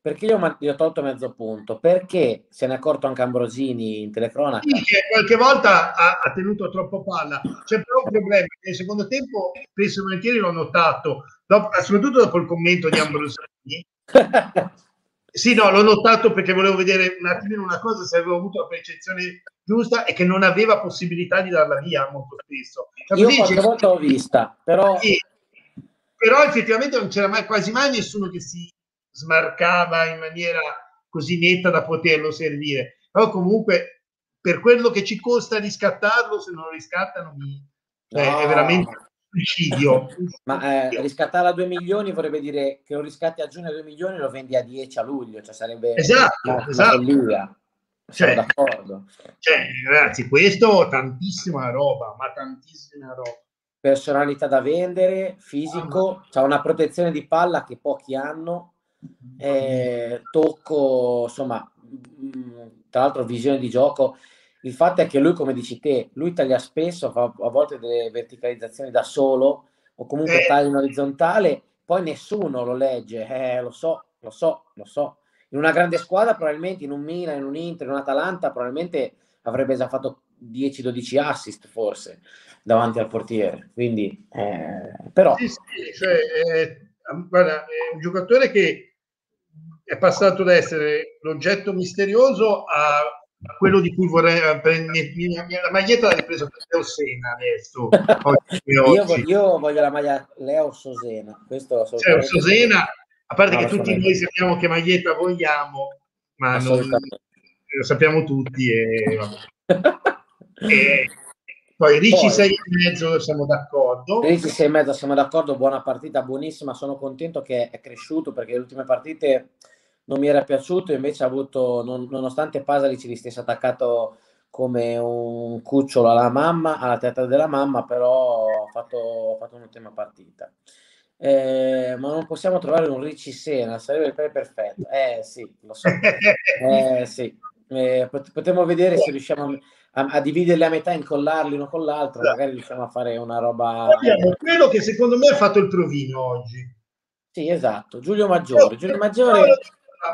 perché io, io ho tolto mezzo punto? Perché se ne è accorto anche Ambrosini in telecronaca? Sì, che qualche volta ha, ha, tenuto troppo palla. C'è però un problema. Nel secondo tempo, penso volentieri l'ho notato, dopo, soprattutto dopo il commento di Ambrosini. Sì, no, l'ho notato perché volevo vedere un attimino una cosa, se avevo avuto la percezione giusta e che non aveva possibilità di darla via molto spesso. Cioè, Io qualche volta l'ho vista, però... Sì, però effettivamente non c'era mai, quasi mai nessuno che si smarcava in maniera così netta da poterlo servire. Però comunque, per quello che ci costa riscattarlo, se non lo riscattano, mi... no. è veramente suicidio. Ma eh, riscattare a 2 milioni vorrebbe dire che lo riscatti a giugno a 2 milioni e lo vendi a 10 a luglio, cioè sarebbe esatto, una, esatto. follia. Cioè, d'accordo. Cioè, ragazzi, questo tantissima roba, ma tantissima roba. Personalità da vendere, fisico, ah, c'ha una protezione di palla che pochi hanno, eh, tocco, insomma, mm, tra l'altro visione di gioco il fatto è che lui, come dici te, lui taglia spesso, fa a volte delle verticalizzazioni da solo o comunque eh. taglia in orizzontale, poi nessuno lo legge, eh, lo so, lo so, lo so. In una grande squadra probabilmente, in un Milan, in un Inter, in un Atalanta, probabilmente avrebbe già fatto 10-12 assist forse davanti al portiere. Quindi, eh, però... Sì, sì, cioè, eh, guarda, è un giocatore che è passato da essere l'oggetto misterioso a quello di cui vorrei eh, prendere la maglietta l'ha ripresa per Leo Sena adesso io, io, voglio la maglia Leo Sosena questo cioè, Sosena a parte no, che tutti noi sappiamo che maglietta vogliamo ma non, lo sappiamo tutti e, e poi Ricci 6 e mezzo siamo d'accordo. Ricci 6 e mezzo siamo d'accordo buona partita buonissima sono contento che è cresciuto perché le ultime partite non mi era piaciuto, invece ha avuto, non, nonostante Pasalic gli stesse attaccato come un cucciolo alla mamma, alla testa della mamma, però ha fatto, ha fatto un'ultima partita. Eh, ma non possiamo trovare un Ricci Sena, sarebbe il perfetto. Eh sì, lo so. Eh, sì. Eh, potremmo vedere se riusciamo a, a, dividerli a metà, incollarli uno con l'altro, magari riusciamo a fare una roba... Abbiamo quello che secondo me ha fatto il provino oggi. Sì, esatto, Giulio Maggiore. Giulio Maggiore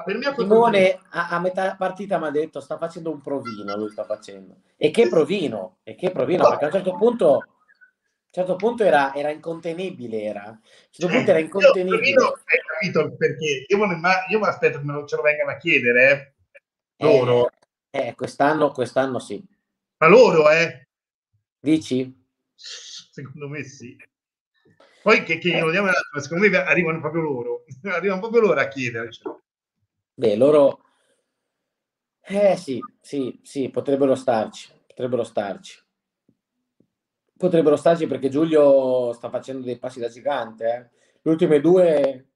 per me Simone a, a, metà partita mi ha detto sta facendo un provino, lui sta facendo. E che provino, e che provino, perché a un certo punto, a un certo punto era, era incontenibile, era. A un certo punto era eh, incontenibile. Io, hai capito perché? Io, io mi aspetto che me lo, ce lo vengano a chiedere, eh. Loro. Eh, eh, quest'anno, quest'anno sì. Ma loro, eh? Dici? Secondo me sì. Poi che, che glielo diamo, ma secondo me arrivano proprio loro, arrivano proprio loro a chiedercelo. Beh, loro... Eh sì, sì, sì, potrebbero starci, potrebbero starci. Potrebbero starci perché Giulio sta facendo dei passi da gigante. Eh. Le ultime due,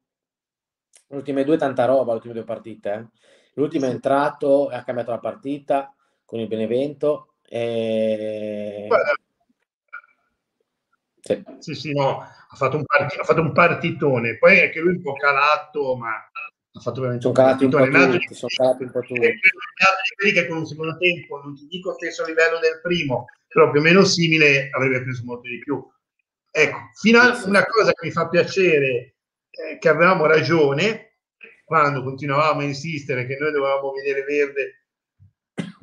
le ultime due tanta roba, le ultime due partite. Eh. L'ultimo è entrato e ha cambiato la partita con il Benevento. E... Sì. sì, sì, no, ha fatto, un part- ha fatto un partitone. Poi è che lui è un po' calato, ma ha fatto veramente sono calati un po' tutti, sono calati un po' tutti. quelli che con un secondo tempo, non ti dico stesso livello del primo, però più o meno simile, avrebbe preso molto di più. Ecco, fino a una cosa che mi fa piacere, eh, che avevamo ragione, quando continuavamo a insistere che noi dovevamo vedere Verde,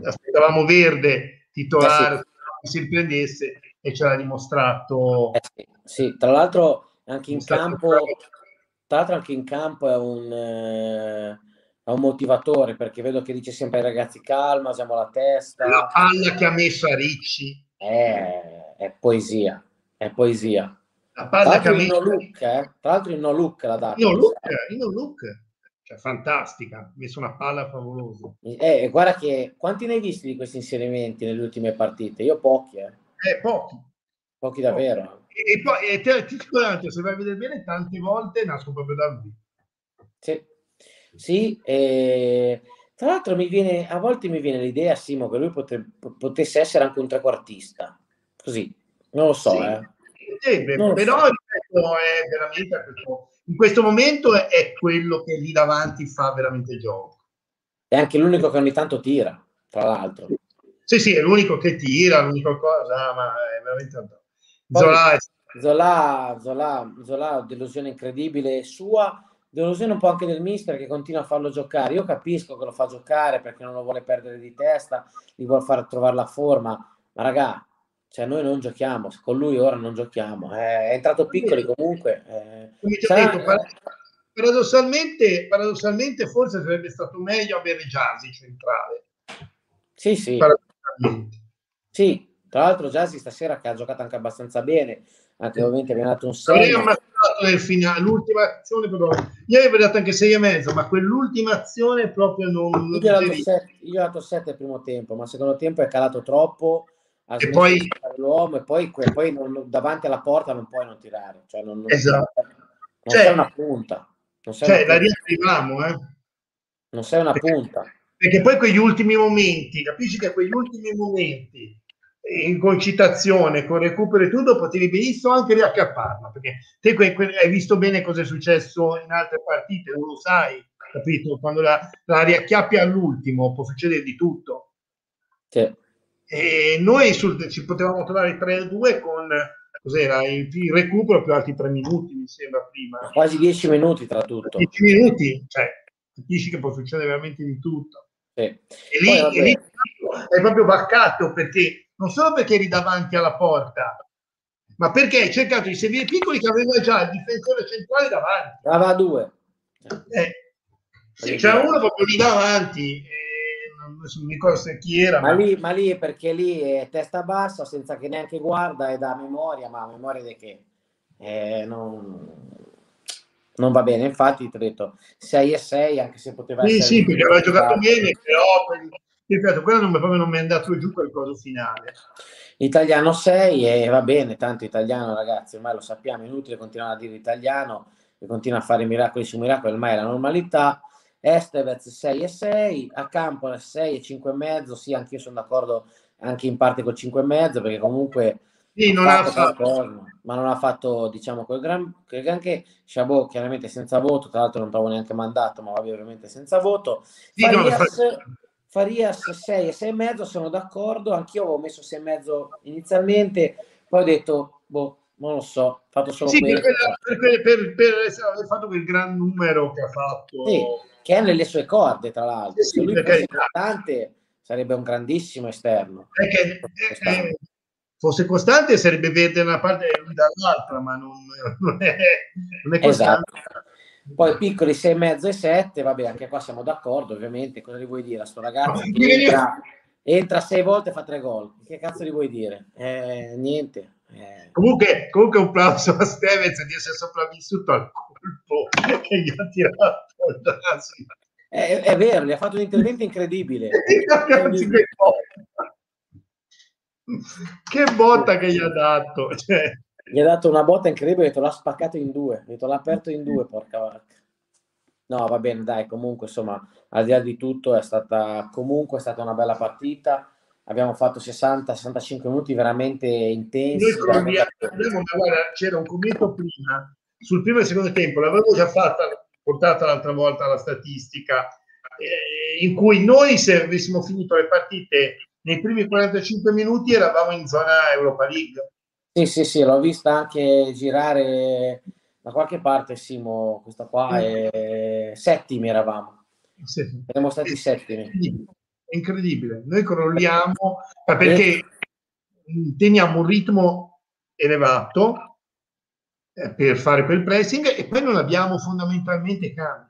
aspettavamo Verde titolare, eh sì. si prendesse e ce l'ha dimostrato. Eh sì, sì, tra l'altro anche in campo... Proprio tra l'altro anche in campo è un, eh, è un motivatore perché vedo che dice sempre ai ragazzi calma, usiamo la testa. La palla che ha messo a Ricci. È, è poesia, è poesia. La palla che ha messo... Look, eh? Tra l'altro il no look la data. No look, il no look. Cioè, fantastica, ha messo una palla favolosa. Eh, guarda che quanti ne hai visti di questi inserimenti nelle ultime partite? Io pochi, eh. Eh, pochi. Pochi davvero. E, poi e te, ti dico se vai a vedere bene, tante volte nascono proprio da lui. Sì, sì e... tra l'altro mi viene, a volte mi viene l'idea, Simo, che lui potrebbe, potesse essere anche un trequartista. Così, non lo so. Sì, eh. Potrebbe, non però so. è veramente in questo momento è, è quello che lì davanti fa veramente gioco. È anche l'unico che ogni tanto tira, tra l'altro. Sì, sì, è l'unico che tira, l'unico cosa, ma è veramente Zola, Zola, Zola, Zola, delusione incredibile sua, delusione un po' anche del mister che continua a farlo giocare. Io capisco che lo fa giocare perché non lo vuole perdere di testa, gli vuole far trovare la forma, ma raga, cioè noi non giochiamo, con lui ora non giochiamo. Eh, è entrato piccoli comunque. Eh, sarà... detto, paradossalmente, paradossalmente forse sarebbe stato meglio avere Jasi centrale. Sì, sì. Sì, tra l'altro Jazzy stasera che ha giocato anche abbastanza bene, anche ovviamente abbiamo dato un 6. nel finale, l'ultima azione però, io avevo dato anche 6 e mezzo, ma quell'ultima azione proprio non... Io, gli ho dato 7 al primo tempo, ma al secondo tempo è calato troppo, e poi l'uomo e poi, poi non, davanti alla porta non puoi non tirare, cioè non, non, esatto. non cioè, sei una punta. Non sei cioè, una punta. la riattiviamo, eh? Non sei una perché, punta. Perché poi quegli ultimi momenti, capisci che quegli ultimi momenti in concitazione, con recupero e tutto, potevi benissimo anche riaccapparla, perché te que- que- hai visto bene cosa è successo in altre partite, non lo sai, capito? Quando la, la riacchiappi all'ultimo può succedere di tutto. Sì. E noi sul, ci potevamo trovare 3-2 con cos'era, il, il, recupero più altri 3 minuti, mi sembra prima. Quasi 10 minuti tra tutto. 10 minuti, cioè, capisci che può succedere veramente di tutto. Sì. E lì, e lì è proprio baccato perché non solo perché eri davanti alla porta, ma perché hai cercato di seguire piccoli che aveva già il difensore centrale davanti. Aveva due. Eh, sì, c'era uno proprio lì davanti, non mi ricordo se chi era. Ma, ma... Lì, ma lì perché lì è testa bassa, senza che neanche guarda e da memoria, ma memoria di che? Eh, non, non va bene, infatti ti ho detto 6 e 6, anche se poteva sì, essere... Sì, perché aveva giocato bene, però ripeto, quello non, proprio non mi è andato giù quel coso finale. Italiano 6 e va bene, tanto italiano ragazzi, ormai lo sappiamo, inutile continuare a dire italiano e continua a fare miracoli su miracoli, ormai è la normalità. Estevez 6 e 6, a campo 6 e 5 e mezzo, sì, anch'io sono d'accordo anche in parte col 5 e mezzo perché comunque sì, non ha fatto, fatto. ma non ha fatto diciamo quel gran quel anche Chabot chiaramente senza voto tra l'altro non trovo neanche mandato ma ovviamente senza voto sì, Farias, no, Farias 6 e 6 e mezzo, sono d'accordo, anch'io avevo messo 6 e mezzo inizialmente, poi ho detto, boh, non lo so, ho fatto solo sì, questo. Per, per, per, per, aver fatto quel gran numero che ha fatto. Sì, che è nelle sue corde, tra l'altro. Sì, Se lui fosse costante, sarebbe un grandissimo esterno. Perché, eh, fosse costante sarebbe verde da una parte e lui dall'altra, ma non, non, è, non è costante. Esatto. Poi piccoli 6,5 e 7, vabbè, anche qua siamo d'accordo, ovviamente. Cosa gli vuoi dire a sto ragazzo entra, entra sei volte e fa tre gol? Che cazzo gli vuoi dire? Eh, niente. Eh. Comunque, comunque un plauso a Stevens di essere sopravvissuto al colpo che gli ha tirato il naso. È, è, vero, gli ha fatto un intervento incredibile. che botta che gli ha dato. Cioè gli ha dato una botta incredibile, detto, l'ha spaccato in due, detto, l'ha aperto in due, porca vacca. No, va bene, dai, comunque, insomma, al di là di tutto è stata comunque è stata una bella partita. Abbiamo fatto 60-65 minuti veramente intensi. Noi veramente... Abbiamo, guarda, c'era un commento prima sul primo e secondo tempo, l'avevo già fatta portata l'altra volta la statistica, eh, in cui noi se avessimo finito le partite nei primi 45 minuti eravamo in zona Europa League. Sì, sì, sì, l'ho vista anche girare da qualche parte, Simo, questa qua, è... settimi eravamo. Sì. Siamo stati settimi. È incredibile, noi crolliamo perché teniamo un ritmo elevato eh, per fare quel pressing e poi non abbiamo fondamentalmente cambi.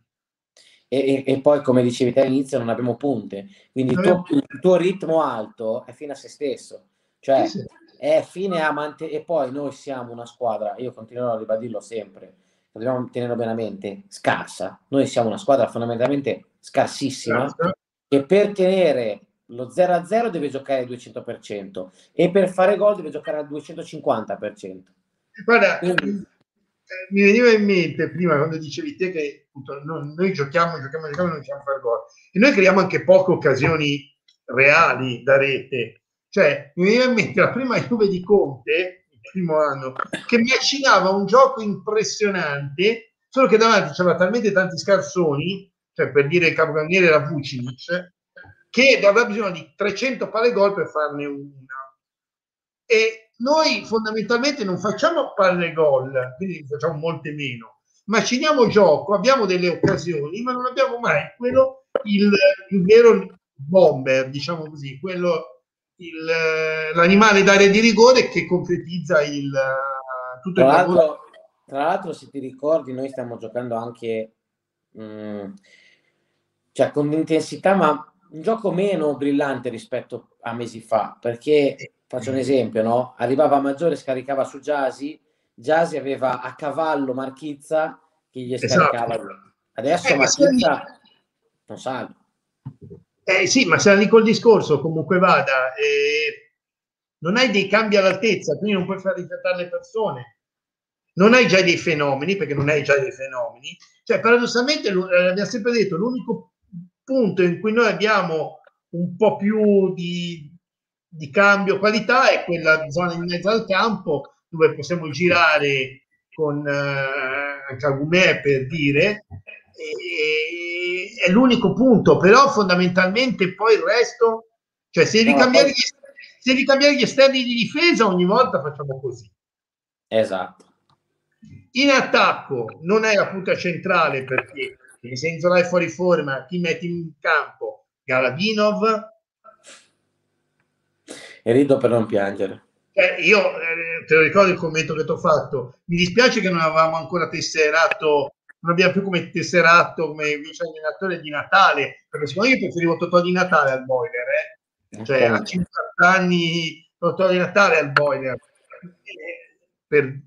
E, e, e, poi, come dicevi te all'inizio, non abbiamo punte. Quindi il tuo, il tuo, ritmo alto è fine a se stesso. Cioè, sì, sì. È fine a mantenere... E poi noi siamo una squadra, io continuerò a ribadirlo sempre, dobbiamo tenerlo bene a mente, scarsa. Noi siamo una squadra fondamentalmente scarsissima Grazie. e per tenere lo 0-0 deve giocare al 200% e per fare gol deve giocare al 250%. Guarda, Quindi, eh, mi veniva in mente prima quando dicevi te che appunto, noi, noi, giochiamo, giochiamo, giochiamo e non riusciamo a fare gol. E noi creiamo anche poche occasioni reali da rete. Cioè, mi veniva in mente la prima Juve di Conte, il primo anno, che macinava un gioco impressionante, solo che davanti c'era talmente tanti scarsoni, cioè per dire il capocannoniere era Vucinic, che aveva bisogno di 300 palle gol per farne una. E noi fondamentalmente non facciamo palle gol, quindi facciamo molte meno, maciniamo gioco, abbiamo delle occasioni, ma non abbiamo mai quello, il, il vero bomber, diciamo così, quello, il, l'animale d'area di rigore che concretizza il, tutto tra il lavoro. Tra l'altro, se ti ricordi, noi stiamo giocando anche mh, mm, cioè con intensità, ma un gioco meno brillante rispetto a mesi fa, perché Faccio un esempio, no? Arrivava Maggiore, scaricava su Giasi, Giasi aveva a cavallo Marchizza che gli esatto. scaricava. Esatto. Adesso eh, Marchizza non sa. Eh sì, ma se lì col discorso comunque vada, eh, non hai dei cambi all'altezza, quindi non puoi far riflettere le persone. Non hai già dei fenomeni, perché non hai già dei fenomeni. Cioè, paradossalmente, eh, abbiamo sempre detto, l'unico punto in cui noi abbiamo un po' più di, di cambio qualità è quella zona in mezzo al campo dove possiamo girare con eh, Cagumè per dire e, è l'unico punto però fondamentalmente poi il resto cioè se devi, cambiare gli, se devi cambiare gli esterni di difesa ogni volta facciamo così esatto in attacco non è la punta centrale perché se Inzola è fuori forma chi metti in campo Galadinov e rido per non piangere. Eh, io eh, te lo ricordo il commento che ti ho fatto. Mi dispiace che non avevamo ancora tesserato, non abbiamo più come tesserato come vice allenatore di Natale, perché secondo me io preferivo Totò di Natale al Boiler, eh? cioè a 50 anni Totò di Natale al Boiler, eh, per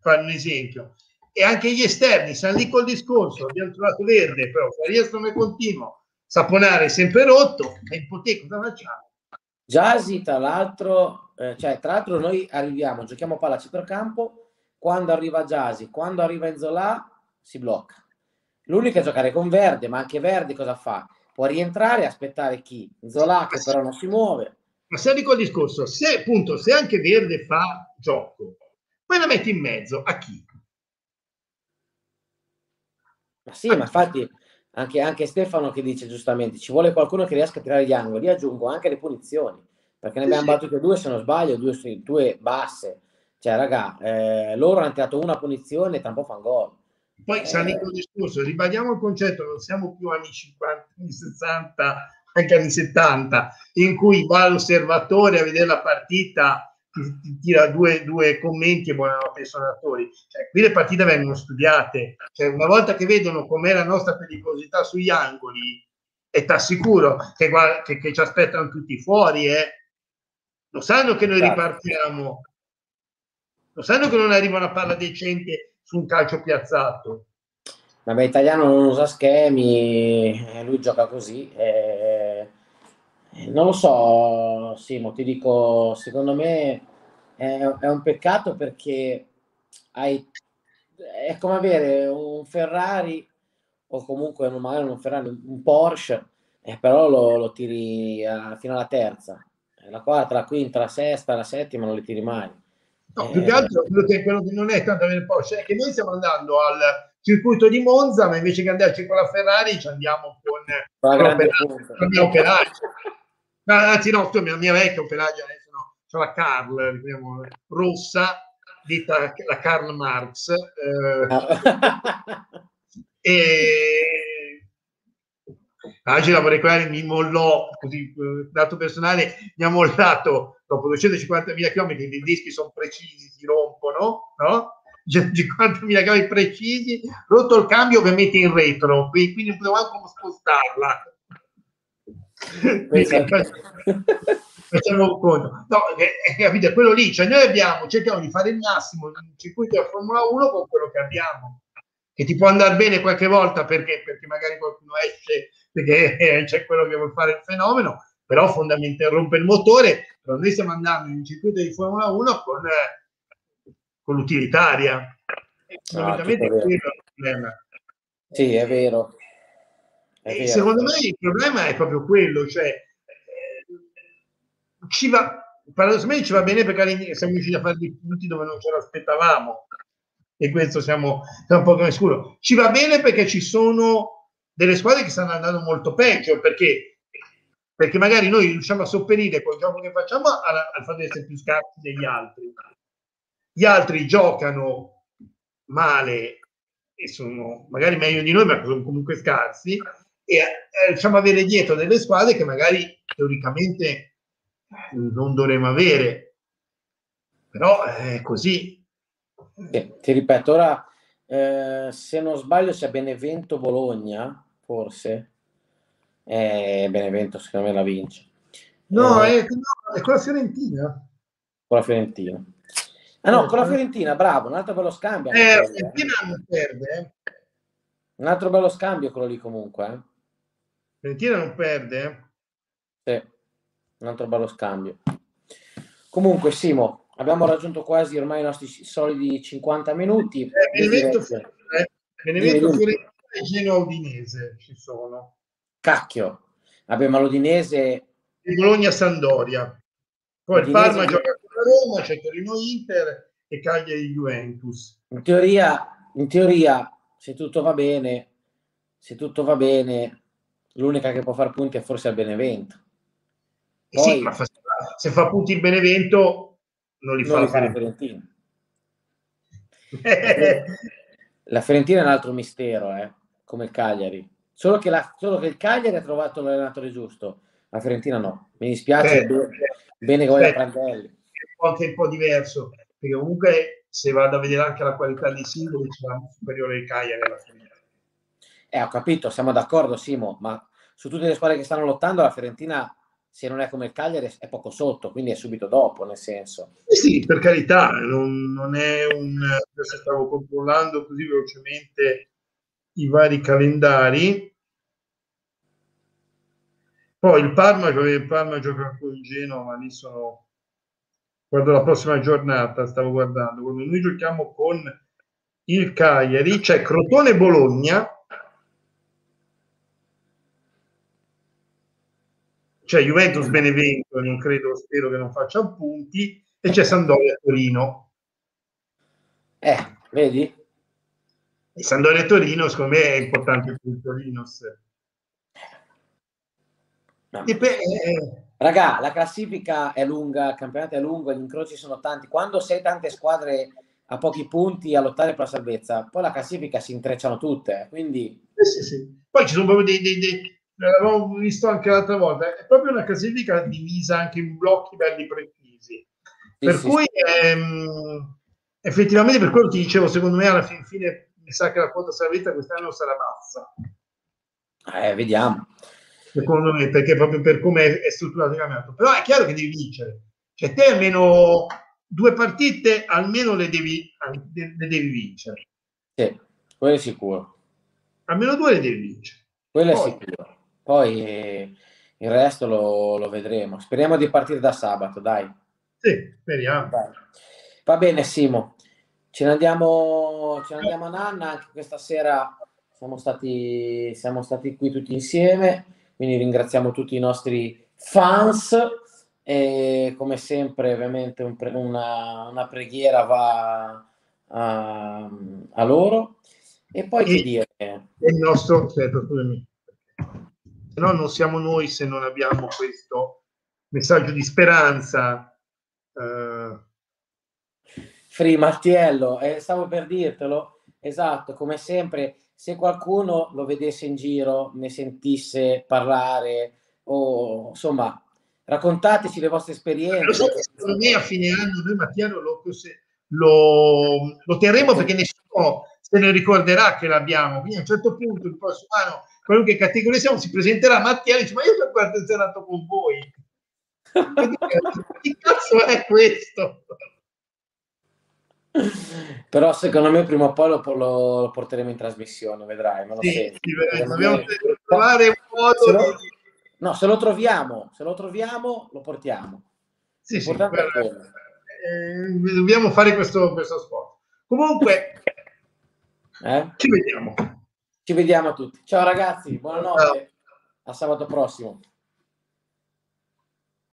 fare un esempio. E anche gli esterni, stanno lì col discorso, abbiamo trovato verde, però Farias non è continuo, Saponare sempre rotto, e in poter cosa facciamo? Jasi, tra l'altro, eh, cioè, tra l'altro noi arriviamo, giochiamo palla a centrocampo, quando arriva Jasi, quando arriva Enzola, si blocca. L'unico è giocare con Verde, ma anche Verde cosa fa? Può rientrare e aspettare chi? Zola che però non si muove. Ma se dico il discorso, se appunto, se anche Verde fa gioco, poi la metti in mezzo a chi? Ma sì, ma infatti anche, anche, Stefano che dice giustamente ci vuole qualcuno che riesca a tirare gli angoli, aggiungo anche le punizioni, perché ne abbiamo sì. battute due se non sbaglio, due, due basse. Cioè, raga, eh, loro hanno tirato una punizione e tra un po' fanno gol. Poi eh, sarà il discorso, ribadiamo il concetto, non siamo più anni 50, anni 60, anche anni 70, in cui va l'osservatore a vedere la partita ti, tira due, due, commenti e buonanotte ai suonatori. Cioè, qui le partite vengono studiate. Cioè, una volta che vedono com'è la nostra pericolosità sugli angoli, e ti assicuro che, che, che, ci aspettano tutti fuori, eh. lo sanno che noi certo. ripartiamo, lo sanno che non arriva una palla decente su un calcio piazzato. Vabbè, italiano non usa schemi, lui gioca così. Eh non lo so, Simo, ti dico, secondo me è, è un peccato perché hai, è come avere un Ferrari o comunque magari un Ferrari, un Porsche, eh, però lo, lo tiri a, fino alla terza, la quarta, la quinta, la sesta, la settima non li tiri mai. No, più che altro quello che, quello che non è tanto avere Porsche è che noi stiamo andando al circuito di Monza, ma invece che andarci con la Ferrari ci andiamo con, con la Operaggio. Anzi no, tu, mia, mia vecchia Operaggio, adesso no, c'è la Carl, diciamo, rossa, detta la Karl Marx. Eh, e Angela vorrei mi mollò così dato personale mi ha mollato dopo 250.000 km i dischi sono precisi si rompono no? 50.000 km precisi rotto il cambio ovviamente in retro quindi non potevo anche spostarla. Facciamo conto. No, è, capito, quello lì cioè noi abbiamo cerchiamo di fare il massimo in circuito della Formula 1 con quello che abbiamo che ti può andare bene qualche volta perché, perché magari qualcuno esce perché c'è quello che vuole fare il fenomeno, però fondamentalmente rompe il motore, però noi stiamo andando in un circuito di Formula 1 con, con l'utilitaria. Ah, è quello il problema. Sì, è vero. È vero. Secondo me il problema è proprio quello, cioè eh, ci va, paradossalmente ci va bene perché siamo riusciti a fare dei punti dove non ce l'aspettavamo e questo siamo, siamo un po' come scuro. Ci va bene perché ci sono delle squadre che stanno andando molto peggio perché, perché magari noi riusciamo a sopperire col gioco che facciamo al, al fatto di essere più scarsi degli altri. Gli altri giocano male e sono magari meglio di noi, ma sono comunque scarsi e eh, riusciamo a avere dietro delle squadre che magari teoricamente non dovremmo avere. Però è così, sì, ti ripeto, ora eh, se non sbaglio c'è Benevento-Bologna, forse. Eh, Benevento secondo me la vince. No, eh, è, no, è con la Fiorentina. Con la Fiorentina. Ah no, con la Fiorentina, bravo, un altro bello scambio. Eh, Fiorentina non perde. Eh. Un altro bello scambio quello lì comunque. Eh. Fiorentina non perde. Eh. Sì, un altro bello scambio. Comunque, Simo, abbiamo raggiunto quasi ormai i nostri solidi 50 minuti. Eh, Benevento, eh, Benevento Fiorentina e Genoa Udinese ci sono. Cacchio. Vabbè, ma l'Udinese... E Bologna Sandoria. Poi il Parma gioca con la Roma, c'è Torino Inter e Cagliari Juventus. In teoria, in teoria, se tutto va bene, se tutto va bene, l'unica che può fare punti è forse il Benevento. Poi, sì, ma fa, se fa punti il Benevento non li fa, non li fa la Fiorentina. la Fiorentina è un altro mistero, eh? come il Cagliari. Solo che, la, solo che il Cagliari ha trovato l'allenatore giusto, la Fiorentina no. Mi dispiace, eh, bene, bene che voglia Prandelli. È anche un po' diverso, perché comunque se vado a vedere anche la qualità dei singoli c'è un superiore il Cagliari alla Fiorentina. Eh, ho capito, siamo d'accordo Simo, ma su tutte le squadre che stanno lottando la Fiorentina se non è come il Cagliari è poco sotto, quindi è subito dopo, nel senso. Eh sì, per carità, non, non è un... stavo controllando così velocemente i vari calendari. Poi il Parma, il Parma gioca con Genova, lì sono... Guardo la prossima giornata, stavo guardando. Quando noi giochiamo con il Cagliari, c'è Crotone-Bologna, c'è Juventus Benevento, non credo, spero che non faccia punti, e c'è Sandoria Torino. Eh, vedi? E Sandoria Torino, secondo me, è importante per il Torino. No. Per, eh, Raga, la classifica è lunga, il campionato è lungo, gli incroci sono tanti. Quando sei tante squadre a pochi punti a lottare per la salvezza, poi la classifica si intrecciano tutte. Quindi... Eh sì, sì. Poi ci sono proprio dei, dei, dei l'avevo visto anche l'altra volta, è proprio una classifica divisa anche in blocchi belli precisi. Sì, per cui. Ehm, effettivamente per quello ti dicevo, secondo me alla fin fine mi sa che la quota salvezza quest'anno sarà bassa. Eh, vediamo. Secondo me, perché proprio per come è strutturato il campionato. Però è chiaro che devi vincere. Cioè te almeno due partite almeno le devi, le devi vincere. Sì, quello è sicuro. Almeno due le devi vincere. Quello Poi, è sicuro. Poi eh, il resto lo, lo, vedremo. Speriamo di partire da sabato, dai. Sì, speriamo. Dai. Va bene, Simo. Ce ne andiamo, ce ne andiamo a Nanna. Anche questa sera siamo stati, siamo stati qui tutti insieme. Quindi ringraziamo tutti i nostri fans. E come sempre, ovviamente, un pre- una, una, preghiera va a, a loro. E poi che dire? Il nostro, aspetta, scusami, se no non siamo noi se non abbiamo questo messaggio di speranza. Uh... Free Mattiello, eh, stavo per dirtelo, esatto, come sempre, se qualcuno lo vedesse in giro, ne sentisse parlare o insomma raccontateci le vostre esperienze. Secondo me a fine anno noi Mattiello lo, lo, lo terremo perché nessuno se ne ricorderà che l'abbiamo. Quindi a un certo punto, il prossimo anno, qualunque categoria siamo, si presenterà Mattia e dice: Ma io per quanto sono andato con voi? che cazzo è questo? Però secondo me prima o poi lo, lo, lo porteremo in trasmissione, vedrai. sì, sì, dobbiamo trovare un modo lo, di... No, se lo troviamo, se lo troviamo, lo portiamo. Sì, sì, per, eh, dobbiamo fare questo, questo sport. Comunque, eh? ci vediamo. Ci vediamo tutti. Ciao ragazzi, buonanotte. Ciao. A sabato prossimo.